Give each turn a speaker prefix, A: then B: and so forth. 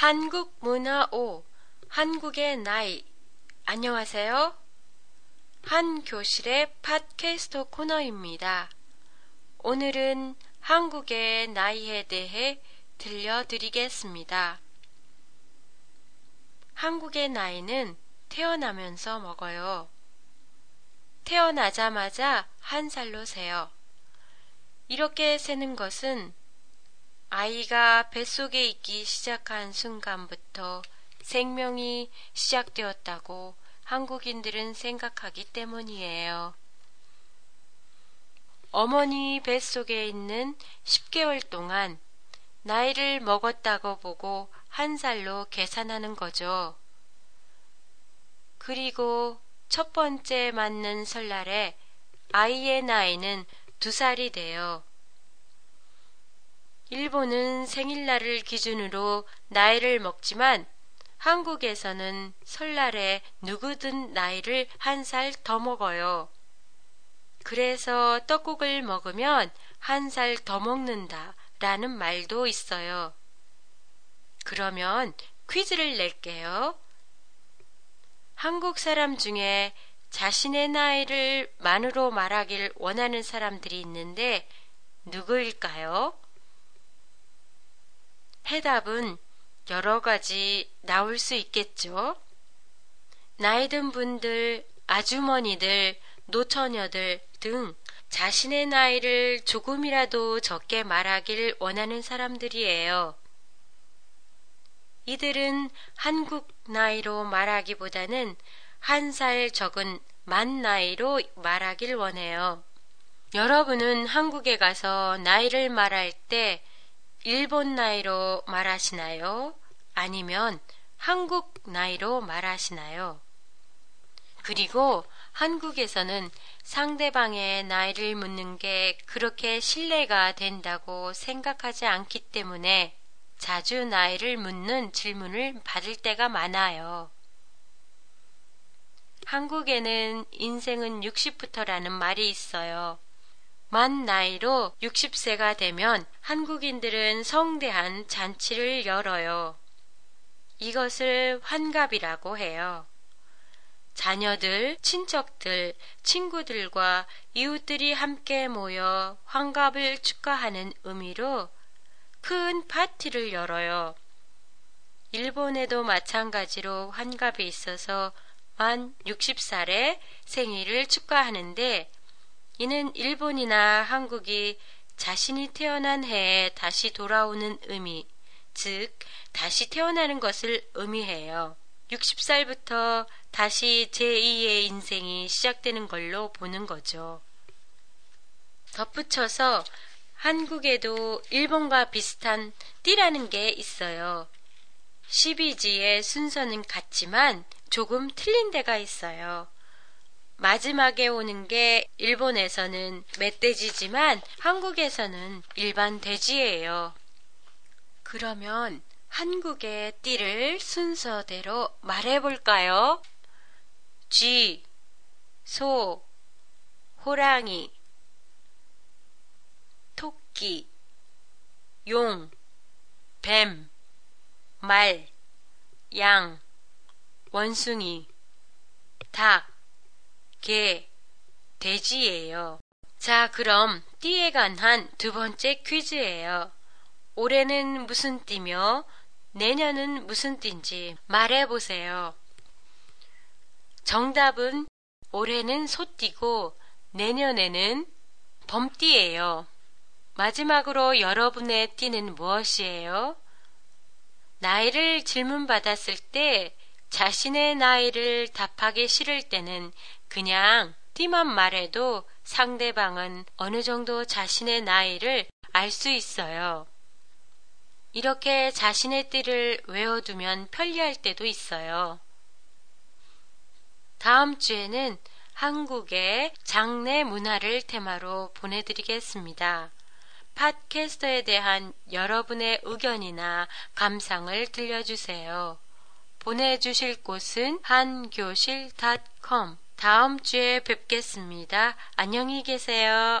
A: 한국 문화 5 한국의 나이 안녕하세요. 한 교실의 팟캐스트 코너입니다. 오늘은 한국의 나이에 대해 들려드리겠습니다. 한국의 나이는 태어나면서 먹어요. 태어나자마자 한 살로 세요. 이렇게 세는 것은 아이가 뱃속에 있기 시작한 순간부터 생명이 시작되었다고 한국인들은 생각하기 때문이에요. 어머니 뱃속에 있는 10개월 동안 나이를 먹었다고 보고 한 살로 계산하는 거죠. 그리고 첫 번째 맞는 설날에 아이의 나이는 두 살이 돼요. 일본은 생일날을 기준으로 나이를 먹지만 한국에서는 설날에 누구든 나이를 한 살 더 먹어요. 그래서 떡국을 먹으면 한 살 더 먹는다 라는 말도 있어요. 그러면 퀴즈를 낼게요. 한국 사람 중에 자신의 나이를 만으로 말하길 원하는 사람들이 있는데 누구일까요? 해답은 여러 가지 나올 수 있겠죠. 나이 든 분들, 아주머니들, 노처녀들 등 자신의 나이를 조금이라도 적게 말하길 원하는 사람들이에요. 이들은 한국 나이로 말하기보다는 한 살 적은 만 나이로 말하길 원해요. 여러분은 한국에 가서 나이를 말할 때 일본 나이로 말하시나요? 아니면 한국 나이로 말하시나요? 그리고 한국에서는 상대방의 나이를 묻는 게 그렇게 신뢰가 된다고 생각하지 않기 때문에 자주 나이를 묻는 질문을 받을 때가 많아요. 한국에는 인생은 60부터라는 말이 있어요. 만 나이로 60세가 되면 한국인들은 성대한 잔치를 열어요. 이것을 환갑이라고 해요. 자녀들, 친척들, 친구들과 이웃들이 함께 모여 환갑을 축하하는 의미로 큰 파티를 열어요. 일본에도 마찬가지로 환갑이 있어서 만 60살에 생일을 축하하는데 이는 일본이나 한국이 자신이 태어난 해에 다시 돌아오는 의미, 즉, 다시 태어나는 것을 의미해요. 60살부터 다시 제2의 인생이 시작되는 걸로 보는 거죠. 덧붙여서 한국에도 일본과 비슷한 띠라는 게 있어요. 12지의 순서는 같지만 조금 틀린 데가 있어요. 마지막에 오는 게 일본에서는 멧돼지지만 한국에서는 일반 돼지예요. 그러면 한국의 띠를 순서대로 말해볼까요? 쥐, 소, 호랑이, 토끼, 용, 뱀, 말, 양, 원숭이, 닭, 개, 돼지예요. 자, 그럼 띠에 관한 두 번째 퀴즈예요. 올해는 무슨 띠며 내년은 무슨 띠인지 말해보세요. 정답은 올해는 소띠고 내년에는 범띠예요. 마지막으로 여러분의 띠는 무엇이에요? 나이를 질문받았을 때 자신의 나이를 답하기 싫을 때는 그냥 띠만 말해도 상대방은 어느 정도 자신의 나이를 알 수 있어요. 이렇게 자신의 띠를 외워두면 편리할 때도 있어요. 다음 주에는 한국의 장례 문화를 테마로 보내드리겠습니다. 팟캐스트에 대한 여러분의 의견이나 감상을 들려주세요. 보내주실 곳은 한교실.com 다음 주에 뵙겠습니다. 안녕히 계세요.